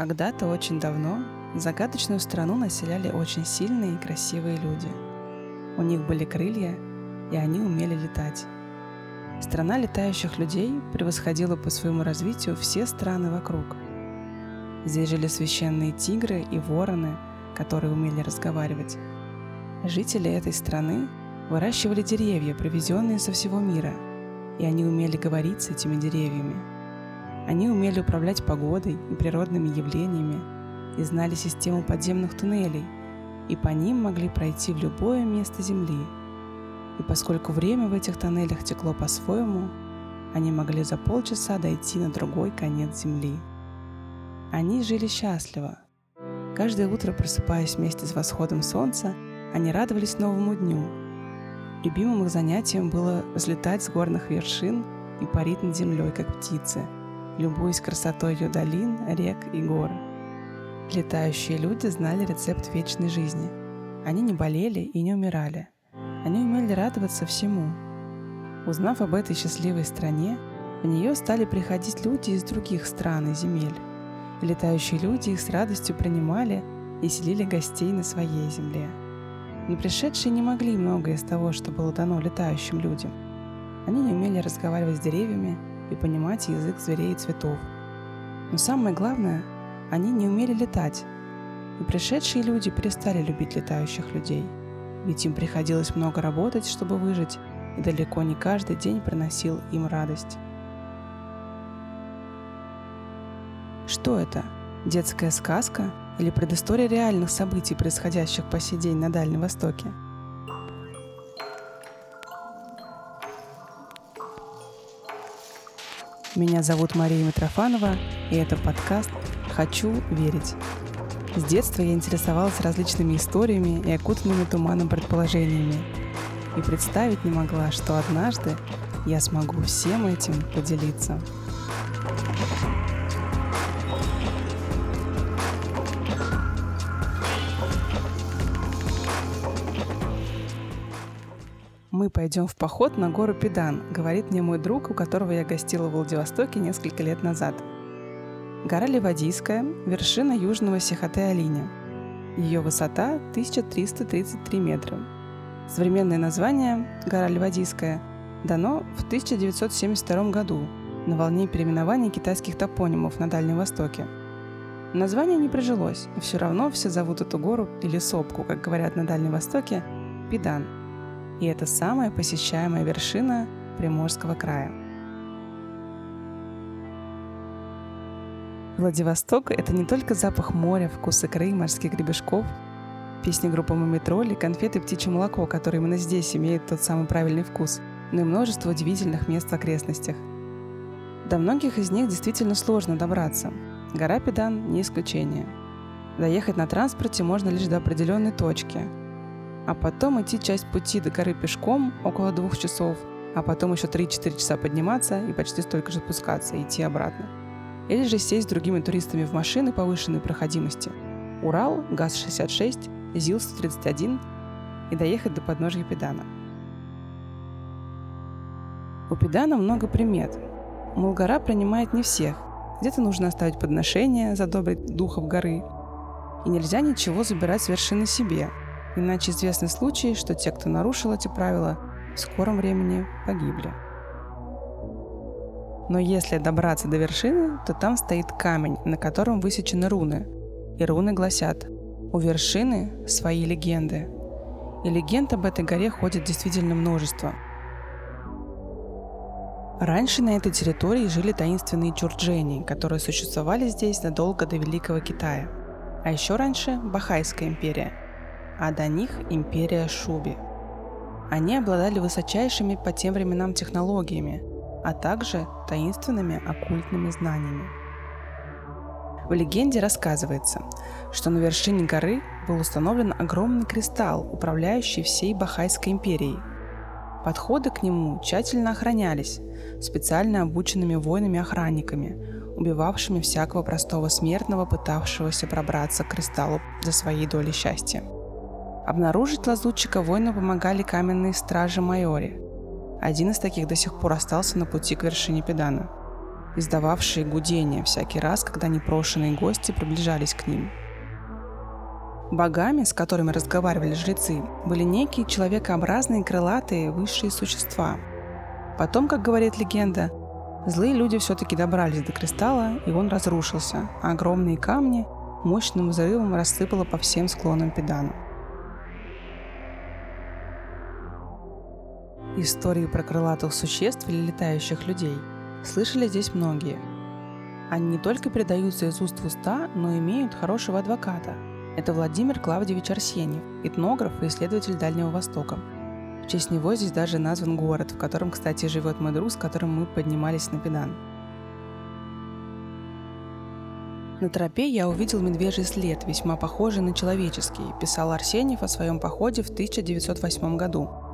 Когда-то очень давно загадочную страну населяли очень сильные и красивые люди. У них были крылья, и они умели летать. Страна летающих людей превосходила по своему развитию все страны вокруг. Здесь жили священные тигры и вороны, которые умели разговаривать. Жители этой страны выращивали деревья, привезенные со всего мира, и они умели говорить с этими деревьями. Они умели управлять погодой и природными явлениями и знали систему подземных туннелей, и по ним могли пройти в любое место Земли – и поскольку время в этих тоннелях текло по-своему, они могли за полчаса дойти на другой конец земли. Они жили счастливо. Каждое утро, просыпаясь вместе с восходом солнца, они радовались новому дню. Любимым их занятием было взлетать с горных вершин и парить над землей, как птицы, любуясь красотой ее долин, рек и гор. Летающие люди знали рецепт вечной жизни. Они не болели и не умирали – они умели радоваться всему. Узнав об этой счастливой стране, в нее стали приходить люди из других стран и земель. И летающие люди их с радостью принимали и селили гостей на своей земле. Но пришедшие не могли многое из того, что было дано летающим людям. Они не умели разговаривать с деревьями и понимать язык зверей и цветов. Но самое главное, они не умели летать. И пришедшие люди перестали любить летающих людей – ведь им приходилось много работать, чтобы выжить, и далеко не каждый день приносил им радость. Что это? Детская сказка или предыстория реальных событий, происходящих по сей день на Дальнем Востоке? Меня зовут Мария Митрофанова, и это подкаст «Хочу верить». С детства я интересовалась различными историями и окутанными туманом предположениями. И представить не могла, что однажды я смогу всем этим поделиться. Мы пойдем в поход на гору Педан, говорит мне мой друг, у которого я гостила в Владивостоке несколько лет назад – Гора Ливадийская – вершина южного Сихоте-Алиня. Ее высота 1333 метра. Современное название «Гора Ливадийская» дано в 1972 году на волне переименования китайских топонимов на Дальнем Востоке. Название не прижилось, все равно все зовут эту гору или сопку, как говорят на Дальнем Востоке, Пидан. И это самая посещаемая вершина Приморского края – Владивосток – это не только запах моря, вкус икры, морских гребешков, песни группы Мумитроли, конфеты «Птичье молоко», которые именно здесь имеют тот самый правильный вкус, но и множество удивительных мест в окрестностях. До многих из них действительно сложно добраться. Гора Педан – не исключение. Доехать на транспорте можно лишь до определенной точки, а потом идти часть пути до горы пешком около двух часов, а потом еще 3-4 часа подниматься и почти столько же спускаться и идти обратно или же сесть с другими туристами в машины повышенной проходимости. Урал, ГАЗ-66, ЗИЛ-131 и доехать до подножья Педана. У Педана много примет. Мол, гора принимает не всех. Где-то нужно оставить подношение, задобрить духов горы. И нельзя ничего забирать с вершины себе, иначе известны случаи, что те, кто нарушил эти правила, в скором времени погибли. Но если добраться до вершины, то там стоит камень, на котором высечены руны. И руны гласят «У вершины свои легенды». И легенд об этой горе ходит действительно множество. Раньше на этой территории жили таинственные чурджени, которые существовали здесь задолго до Великого Китая. А еще раньше – Бахайская империя, а до них – империя Шуби. Они обладали высочайшими по тем временам технологиями, а также таинственными оккультными знаниями. В легенде рассказывается, что на вершине горы был установлен огромный кристалл, управляющий всей Бахайской империей. Подходы к нему тщательно охранялись специально обученными воинами-охранниками, убивавшими всякого простого смертного, пытавшегося пробраться к кристаллу за своей долей счастья. Обнаружить лазутчика воину помогали каменные стражи Майори – один из таких до сих пор остался на пути к вершине Педана. издававшие гудение всякий раз, когда непрошенные гости приближались к ним. Богами, с которыми разговаривали жрецы, были некие человекообразные крылатые высшие существа. Потом, как говорит легенда, злые люди все-таки добрались до кристалла, и он разрушился, а огромные камни мощным взрывом рассыпало по всем склонам Педана. Истории про крылатых существ или летающих людей слышали здесь многие. Они не только передаются из уст в уста, но имеют хорошего адвоката. Это Владимир Клавдевич Арсеньев, этнограф и исследователь Дальнего Востока. В честь него здесь даже назван город, в котором, кстати, живет мой друг, с которым мы поднимались на Педан. На тропе я увидел медвежий след, весьма похожий на человеческий, писал Арсеньев о своем походе в 1908 году.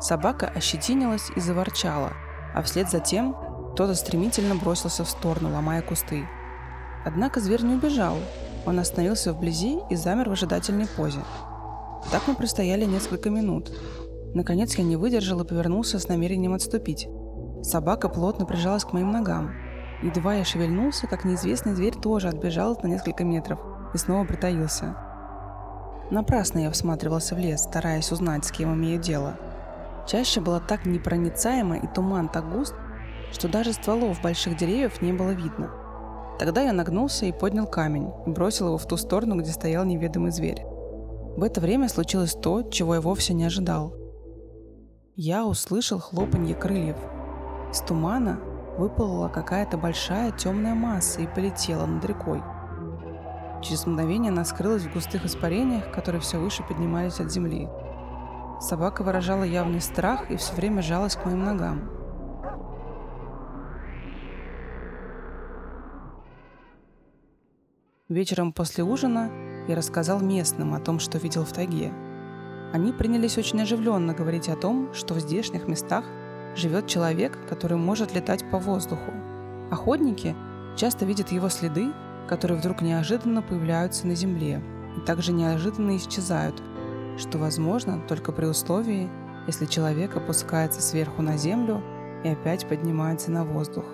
Собака ощетинилась и заворчала, а вслед за тем кто-то стремительно бросился в сторону, ломая кусты. Однако зверь не убежал. Он остановился вблизи и замер в ожидательной позе. Так мы простояли несколько минут. Наконец я не выдержал и повернулся с намерением отступить. Собака плотно прижалась к моим ногам. Едва я шевельнулся, как неизвестный зверь тоже отбежал на несколько метров и снова притаился. Напрасно я всматривался в лес, стараясь узнать, с кем имею дело – Чаще была так непроницаема и туман так густ, что даже стволов больших деревьев не было видно. Тогда я нагнулся и поднял камень и бросил его в ту сторону, где стоял неведомый зверь. В это время случилось то, чего я вовсе не ожидал. Я услышал хлопанье крыльев. Из тумана выплыла какая-то большая темная масса и полетела над рекой. Через мгновение она скрылась в густых испарениях, которые все выше поднимались от земли. Собака выражала явный страх и все время жалась к моим ногам. Вечером после ужина я рассказал местным о том, что видел в тайге. Они принялись очень оживленно говорить о том, что в здешних местах живет человек, который может летать по воздуху. Охотники часто видят его следы, которые вдруг неожиданно появляются на земле и также неожиданно исчезают, что возможно только при условии, если человек опускается сверху на землю и опять поднимается на воздух.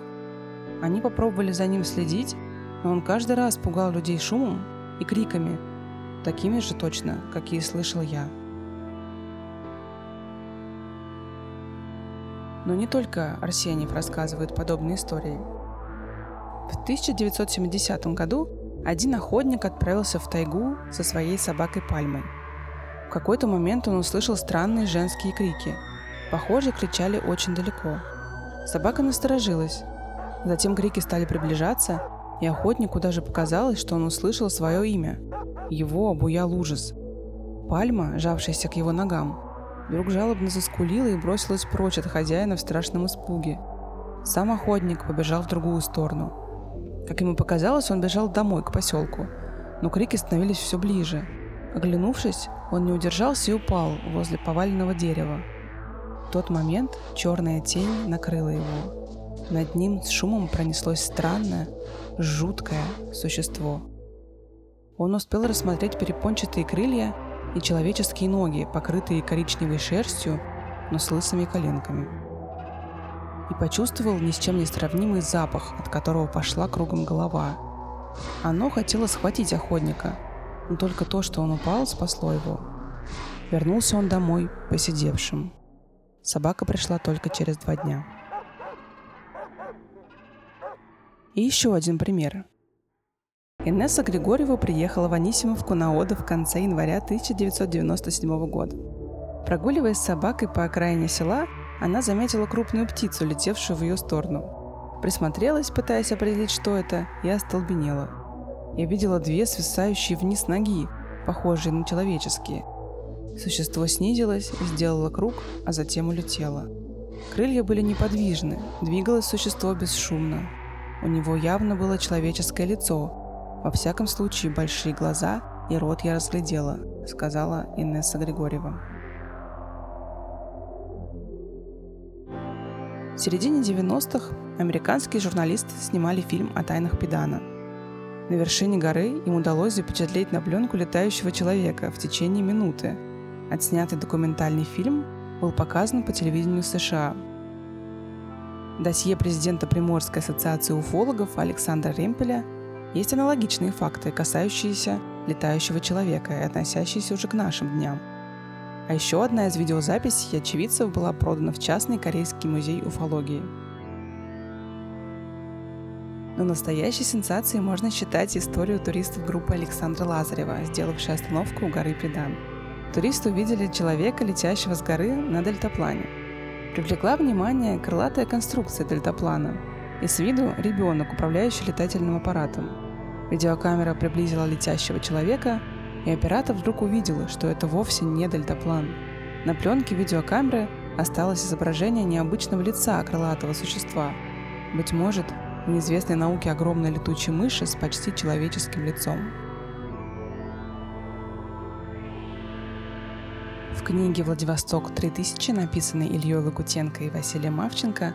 Они попробовали за ним следить, но он каждый раз пугал людей шумом и криками, такими же точно, какие слышал я. Но не только Арсеньев рассказывает подобные истории. В 1970 году один охотник отправился в тайгу со своей собакой Пальмой – какой-то момент он услышал странные женские крики. Похоже, кричали очень далеко. Собака насторожилась. Затем крики стали приближаться, и охотнику даже показалось, что он услышал свое имя. Его обуял ужас. Пальма, жавшаяся к его ногам, вдруг жалобно заскулила и бросилась прочь от хозяина в страшном испуге. Сам охотник побежал в другую сторону. Как ему показалось, он бежал домой, к поселку, но крики становились все ближе. Оглянувшись, он не удержался и упал возле поваленного дерева. В тот момент черная тень накрыла его. Над ним с шумом пронеслось странное, жуткое существо. Он успел рассмотреть перепончатые крылья и человеческие ноги, покрытые коричневой шерстью, но с лысыми коленками. И почувствовал ни с чем не сравнимый запах, от которого пошла кругом голова. Оно хотело схватить охотника, но только то, что он упал, спасло его. Вернулся он домой, посидевшим. Собака пришла только через два дня. И еще один пример. Инесса Григорьева приехала в Анисимовку на отдых в конце января 1997 года. Прогуливаясь с собакой по окраине села, она заметила крупную птицу, летевшую в ее сторону. Присмотрелась, пытаясь определить, что это, и остолбенела – я видела две свисающие вниз ноги, похожие на человеческие. Существо снизилось, сделало круг, а затем улетело. Крылья были неподвижны, двигалось существо бесшумно. У него явно было человеческое лицо. Во всяком случае, большие глаза и рот я разглядела, сказала Инесса Григорьева. В середине 90-х американские журналисты снимали фильм о тайнах Педана – на вершине горы им удалось запечатлеть на пленку летающего человека в течение минуты. Отснятый документальный фильм был показан по телевидению США. Досье президента Приморской ассоциации уфологов Александра Ремпеля есть аналогичные факты, касающиеся летающего человека и относящиеся уже к нашим дням. А еще одна из видеозаписей очевидцев была продана в частный корейский музей уфологии. Но настоящей сенсацией можно считать историю туристов группы Александра Лазарева, сделавшей остановку у горы Педан. Туристы увидели человека, летящего с горы на дельтаплане – Привлекла внимание крылатая конструкция дельтаплана и с виду ребенок, управляющий летательным аппаратом. Видеокамера приблизила летящего человека, и оператор вдруг увидела, что это вовсе не дельтаплан. На пленке видеокамеры осталось изображение необычного лица крылатого существа. Быть может, неизвестной науке огромной летучей мыши с почти человеческим лицом. В книге «Владивосток 3000», написанной Ильей Лагутенко и Василием Мавченко,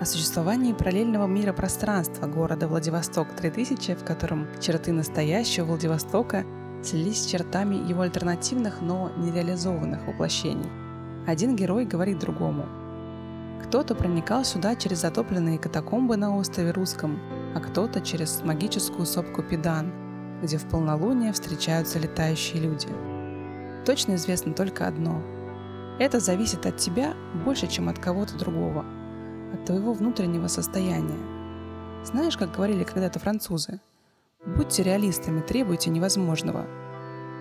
о существовании параллельного мира пространства города Владивосток 3000, в котором черты настоящего Владивостока слились с чертами его альтернативных, но нереализованных воплощений. Один герой говорит другому. Кто-то проникал сюда через затопленные катакомбы на острове Русском, а кто-то через магическую сопку Педан, где в полнолуние встречаются летающие люди – точно известно только одно. Это зависит от тебя больше, чем от кого-то другого, от твоего внутреннего состояния. Знаешь, как говорили когда-то французы? Будьте реалистами, требуйте невозможного.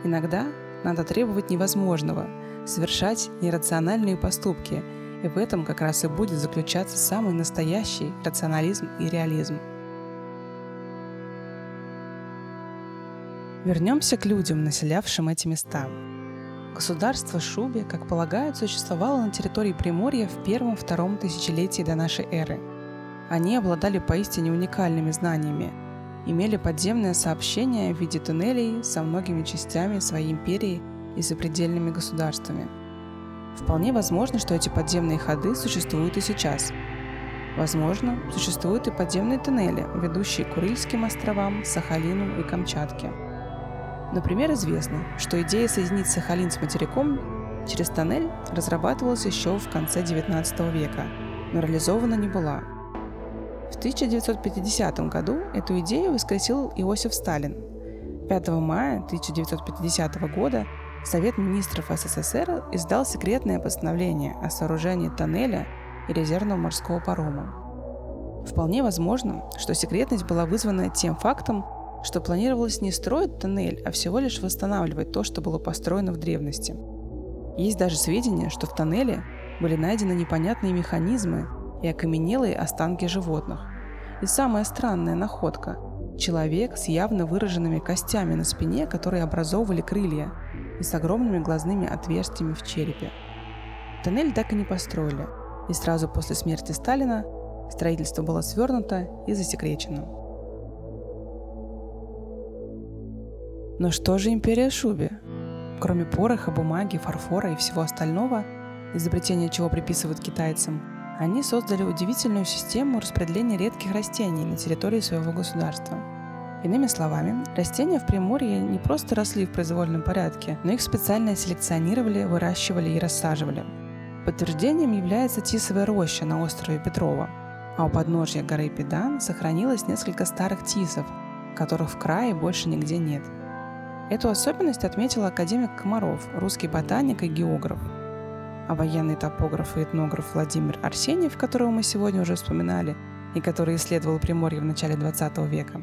Иногда надо требовать невозможного, совершать нерациональные поступки, и в этом как раз и будет заключаться самый настоящий рационализм и реализм. Вернемся к людям, населявшим эти места. Государство Шуби, как полагают, существовало на территории Приморья в первом-втором тысячелетии до нашей эры. Они обладали поистине уникальными знаниями, имели подземное сообщение в виде туннелей со многими частями своей империи и сопредельными государствами. Вполне возможно, что эти подземные ходы существуют и сейчас. Возможно, существуют и подземные туннели, ведущие к Курильским островам, Сахалину и Камчатке – Например, известно, что идея соединить Сахалин с материком через тоннель разрабатывалась еще в конце XIX века, но реализована не была. В 1950 году эту идею воскресил Иосиф Сталин. 5 мая 1950 года Совет министров СССР издал секретное постановление о сооружении тоннеля и резервного морского парома. Вполне возможно, что секретность была вызвана тем фактом, что планировалось не строить тоннель, а всего лишь восстанавливать то, что было построено в древности. Есть даже сведения, что в тоннеле были найдены непонятные механизмы и окаменелые останки животных. И самая странная находка – человек с явно выраженными костями на спине, которые образовывали крылья, и с огромными глазными отверстиями в черепе. Тоннель так и не построили, и сразу после смерти Сталина строительство было свернуто и засекречено. Но что же империя Шуби? Кроме пороха, бумаги, фарфора и всего остального, изобретение чего приписывают китайцам, они создали удивительную систему распределения редких растений на территории своего государства. Иными словами, растения в Приморье не просто росли в произвольном порядке, но их специально селекционировали, выращивали и рассаживали. Подтверждением является тисовая роща на острове Петрова, а у подножья горы Педан сохранилось несколько старых тисов, которых в крае больше нигде нет – Эту особенность отметил академик Комаров, русский ботаник и географ. А военный топограф и этнограф Владимир Арсеньев, которого мы сегодня уже вспоминали, и который исследовал Приморье в начале 20 века,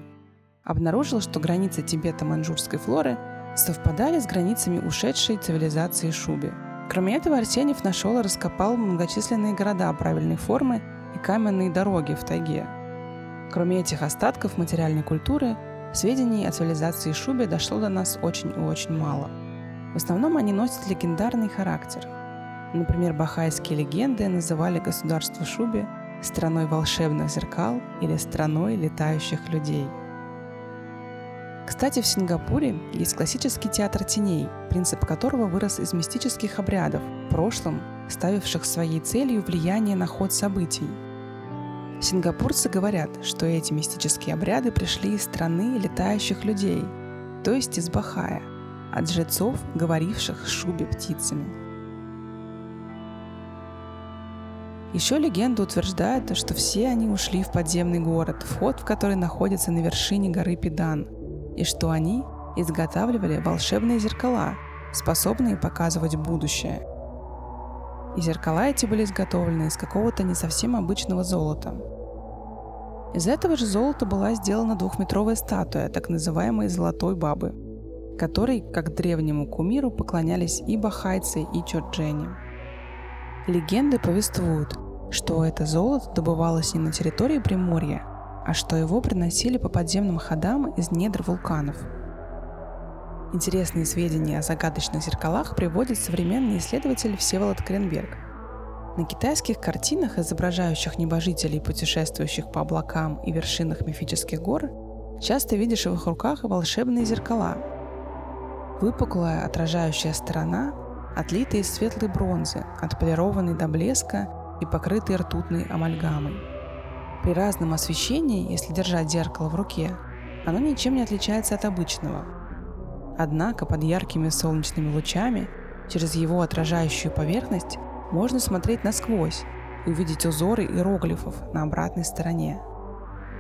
обнаружил, что границы Тибета-маньчжурской флоры совпадали с границами ушедшей цивилизации Шуби. Кроме этого, Арсеньев нашел и раскопал многочисленные города правильной формы и каменные дороги в тайге. Кроме этих остатков материальной культуры, Сведений о цивилизации Шуби дошло до нас очень и очень мало. В основном они носят легендарный характер. Например, бахайские легенды называли государство Шуби страной волшебных зеркал или страной летающих людей. Кстати, в Сингапуре есть классический театр теней, принцип которого вырос из мистических обрядов, в прошлом ставивших своей целью влияние на ход событий – Сингапурцы говорят, что эти мистические обряды пришли из страны летающих людей, то есть из Бахая, от жрецов, говоривших шубе птицами. Еще легенда утверждает, что все они ушли в подземный город, вход в который находится на вершине горы Пидан, и что они изготавливали волшебные зеркала, способные показывать будущее. И зеркала эти были изготовлены из какого-то не совсем обычного золота. Из этого же золота была сделана двухметровая статуя так называемой «золотой бабы», которой, как древнему кумиру, поклонялись и бахайцы, и чорджени. Легенды повествуют, что это золото добывалось не на территории Приморья, а что его приносили по подземным ходам из недр вулканов – Интересные сведения о загадочных зеркалах приводит современный исследователь Всеволод Кренберг. На китайских картинах, изображающих небожителей, путешествующих по облакам и вершинах мифических гор, часто видишь в их руках волшебные зеркала. Выпуклая отражающая сторона, отлитая из светлой бронзы, отполированной до блеска и покрытые ртутной амальгамой. При разном освещении, если держать зеркало в руке, оно ничем не отличается от обычного – Однако под яркими солнечными лучами через его отражающую поверхность можно смотреть насквозь и увидеть узоры иероглифов на обратной стороне.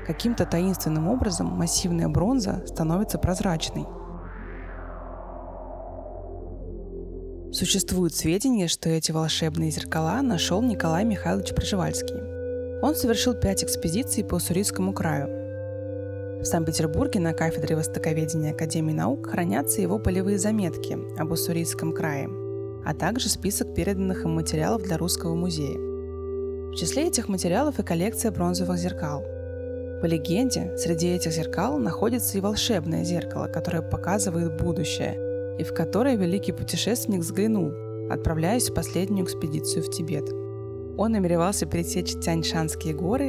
Каким-то таинственным образом массивная бронза становится прозрачной. Существуют сведения, что эти волшебные зеркала нашел Николай Михайлович Пржевальский. Он совершил пять экспедиций по Уссурийскому краю, в Санкт-Петербурге на кафедре востоковедения Академии наук хранятся его полевые заметки об Уссурийском крае, а также список переданных им материалов для Русского музея. В числе этих материалов и коллекция бронзовых зеркал. По легенде, среди этих зеркал находится и волшебное зеркало, которое показывает будущее, и в которое великий путешественник взглянул, отправляясь в последнюю экспедицию в Тибет. Он намеревался пересечь Тяньшанские горы,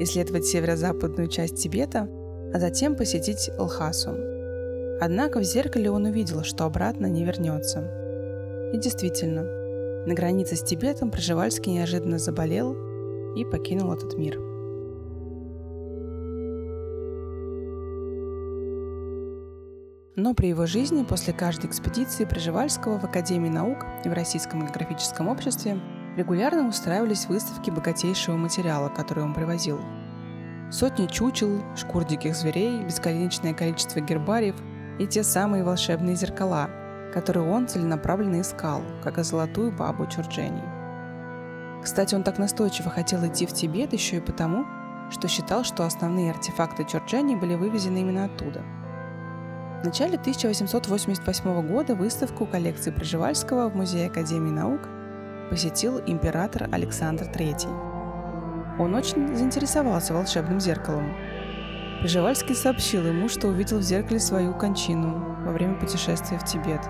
исследовать северо-западную часть Тибета – а затем посетить Лхасу. Однако в зеркале он увидел, что обратно не вернется. И действительно, на границе с Тибетом Пржевальский неожиданно заболел и покинул этот мир. Но при его жизни после каждой экспедиции Пржевальского в Академии наук и в Российском географическом обществе регулярно устраивались выставки богатейшего материала, который он привозил – Сотни чучел, шкур диких зверей, бесконечное количество гербариев и те самые волшебные зеркала, которые он целенаправленно искал, как и золотую бабу Чурджени. Кстати, он так настойчиво хотел идти в Тибет еще и потому, что считал, что основные артефакты Чурджени были вывезены именно оттуда. В начале 1888 года выставку коллекции Пржевальского в Музее Академии наук посетил император Александр III. Он очень заинтересовался волшебным зеркалом. Пржевальский сообщил ему, что увидел в зеркале свою кончину во время путешествия в Тибет.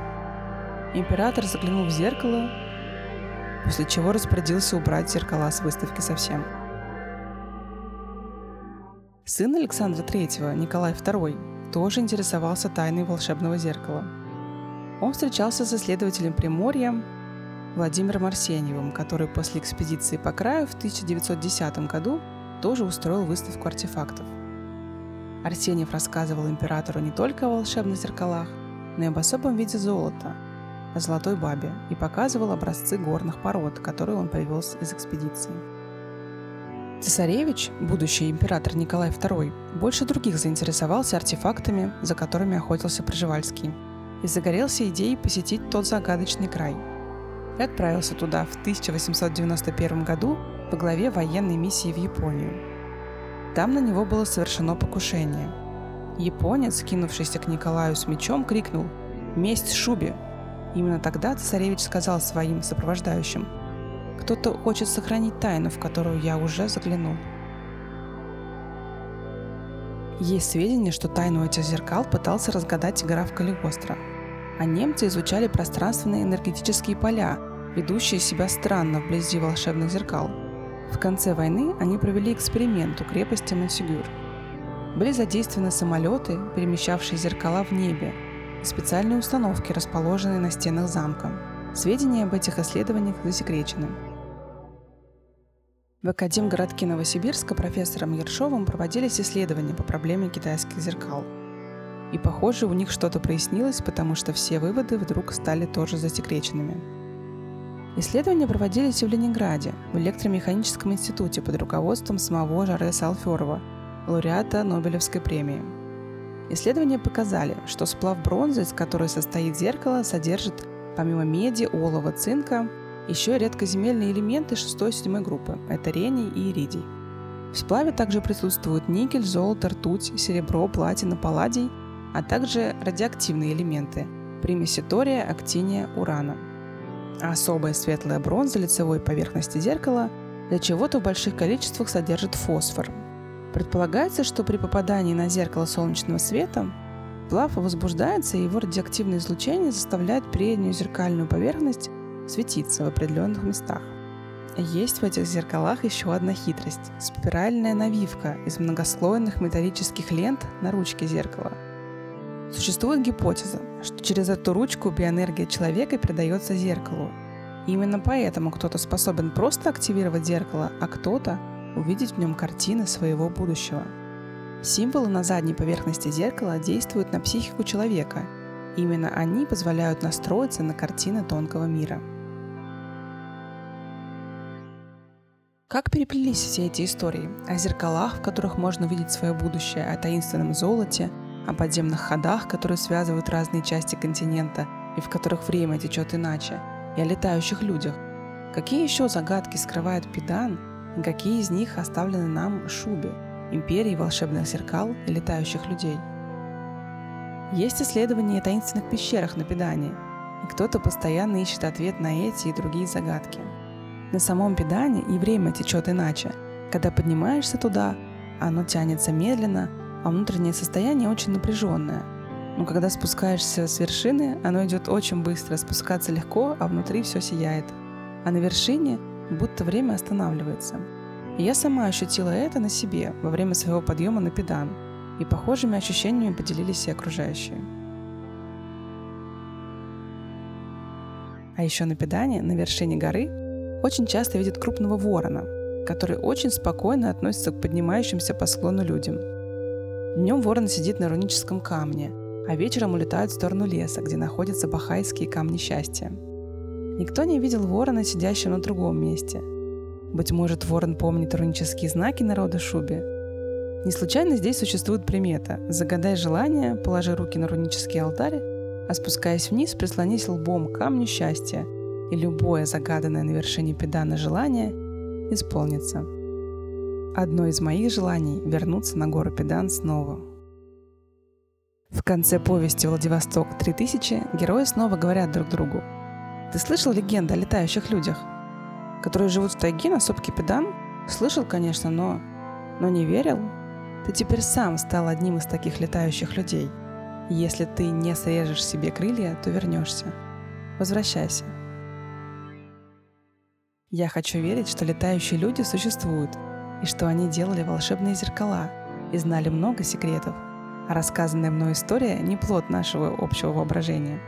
Император заглянул в зеркало, после чего распорядился убрать зеркала с выставки совсем. Сын Александра III, Николай II, тоже интересовался тайной волшебного зеркала. Он встречался с исследователем Приморья Владимиром Арсеньевым, который после экспедиции по краю в 1910 году тоже устроил выставку артефактов. Арсеньев рассказывал императору не только о волшебных зеркалах, но и об особом виде золота, о золотой бабе, и показывал образцы горных пород, которые он привез из экспедиции. Цесаревич, будущий император Николай II, больше других заинтересовался артефактами, за которыми охотился Пржевальский, и загорелся идеей посетить тот загадочный край – и отправился туда в 1891 году по главе военной миссии в Японию. Там на него было совершено покушение. Японец, кинувшийся к Николаю с мечом, крикнул «Месть Шубе!». Именно тогда цесаревич сказал своим сопровождающим «Кто-то хочет сохранить тайну, в которую я уже заглянул». Есть сведения, что тайну этих зеркал пытался разгадать граф Калиостро – а немцы изучали пространственные энергетические поля, ведущие себя странно вблизи волшебных зеркал. В конце войны они провели эксперимент у крепости Мансигюр. Были задействованы самолеты, перемещавшие зеркала в небе, и специальные установки, расположенные на стенах замка. Сведения об этих исследованиях засекречены. В Академгородке Новосибирска профессором Ершовым проводились исследования по проблеме китайских зеркал – и похоже, у них что-то прояснилось, потому что все выводы вдруг стали тоже засекреченными. Исследования проводились в Ленинграде, в электромеханическом институте под руководством самого Жаре Салферова, лауреата Нобелевской премии. Исследования показали, что сплав бронзы, из которой состоит зеркало, содержит помимо меди, олова, цинка, еще редкоземельные элементы 6 и 7 группы – это рений и иридий. В сплаве также присутствуют никель, золото, ртуть, серебро, платина, палладий, а также радиоактивные элементы – примеси тория, актиния, урана – особая светлая бронза лицевой поверхности зеркала для чего-то в больших количествах содержит фосфор. Предполагается, что при попадании на зеркало солнечного света плав возбуждается, и его радиоактивное излучение заставляет переднюю зеркальную поверхность светиться в определенных местах. Есть в этих зеркалах еще одна хитрость – спиральная навивка из многослойных металлических лент на ручке зеркала – Существует гипотеза, что через эту ручку биоэнергия человека передается зеркалу. Именно поэтому кто-то способен просто активировать зеркало, а кто-то увидеть в нем картины своего будущего. Символы на задней поверхности зеркала действуют на психику человека. Именно они позволяют настроиться на картины тонкого мира. Как переплелись все эти истории о зеркалах, в которых можно увидеть свое будущее, о таинственном золоте – о подземных ходах, которые связывают разные части континента и в которых время течет иначе, и о летающих людях. Какие еще загадки скрывает Педан, и какие из них оставлены нам Шубе, империи волшебных зеркал и летающих людей? Есть исследования о таинственных пещерах на Педане, и кто-то постоянно ищет ответ на эти и другие загадки. На самом Педане и время течет иначе. Когда поднимаешься туда, оно тянется медленно, а внутреннее состояние очень напряженное. Но когда спускаешься с вершины, оно идет очень быстро, спускаться легко, а внутри все сияет. А на вершине будто время останавливается. И я сама ощутила это на себе во время своего подъема на педан, и похожими ощущениями поделились и окружающие. А еще на педане, на вершине горы, очень часто видят крупного ворона, который очень спокойно относится к поднимающимся по склону людям – Днем ворон сидит на руническом камне, а вечером улетает в сторону леса, где находятся бахайские камни счастья. Никто не видел ворона, сидящего на другом месте. Быть может, ворон помнит рунические знаки народа Шуби. Не случайно здесь существует примета «Загадай желание, положи руки на рунический алтарь, а спускаясь вниз, прислонись лбом к камню счастья, и любое загаданное на вершине педана желание исполнится». Одно из моих желаний – вернуться на гору Педан снова. В конце повести «Владивосток 3000» герои снова говорят друг другу. «Ты слышал легенду о летающих людях, которые живут в тайге на сопке Педан?» Слышал, конечно, но... Но не верил? Ты теперь сам стал одним из таких летающих людей. Если ты не срежешь себе крылья, то вернешься. Возвращайся. Я хочу верить, что летающие люди существуют – и что они делали волшебные зеркала и знали много секретов, а рассказанная мной история не плод нашего общего воображения.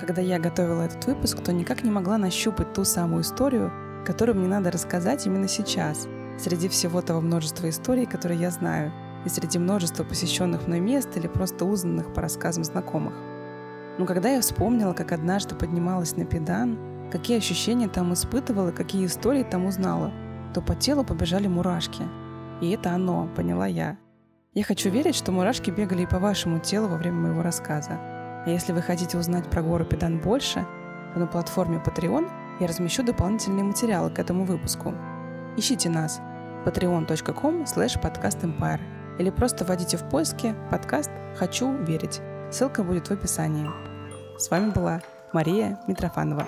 Когда я готовила этот выпуск, то никак не могла нащупать ту самую историю, которую мне надо рассказать именно сейчас, среди всего того множества историй, которые я знаю, и среди множества посещенных мной мест или просто узнанных по рассказам знакомых. Но когда я вспомнила, как однажды поднималась на педан, какие ощущения там испытывала, какие истории там узнала, то по телу побежали мурашки. И это оно, поняла я. Я хочу верить, что мурашки бегали и по вашему телу во время моего рассказа. А если вы хотите узнать про гору Педан больше, то на платформе Patreon я размещу дополнительные материалы к этому выпуску. Ищите нас patreon.com slash podcastempire или просто вводите в поиске подкаст «Хочу верить». Ссылка будет в описании. С вами была Мария Митрофанова.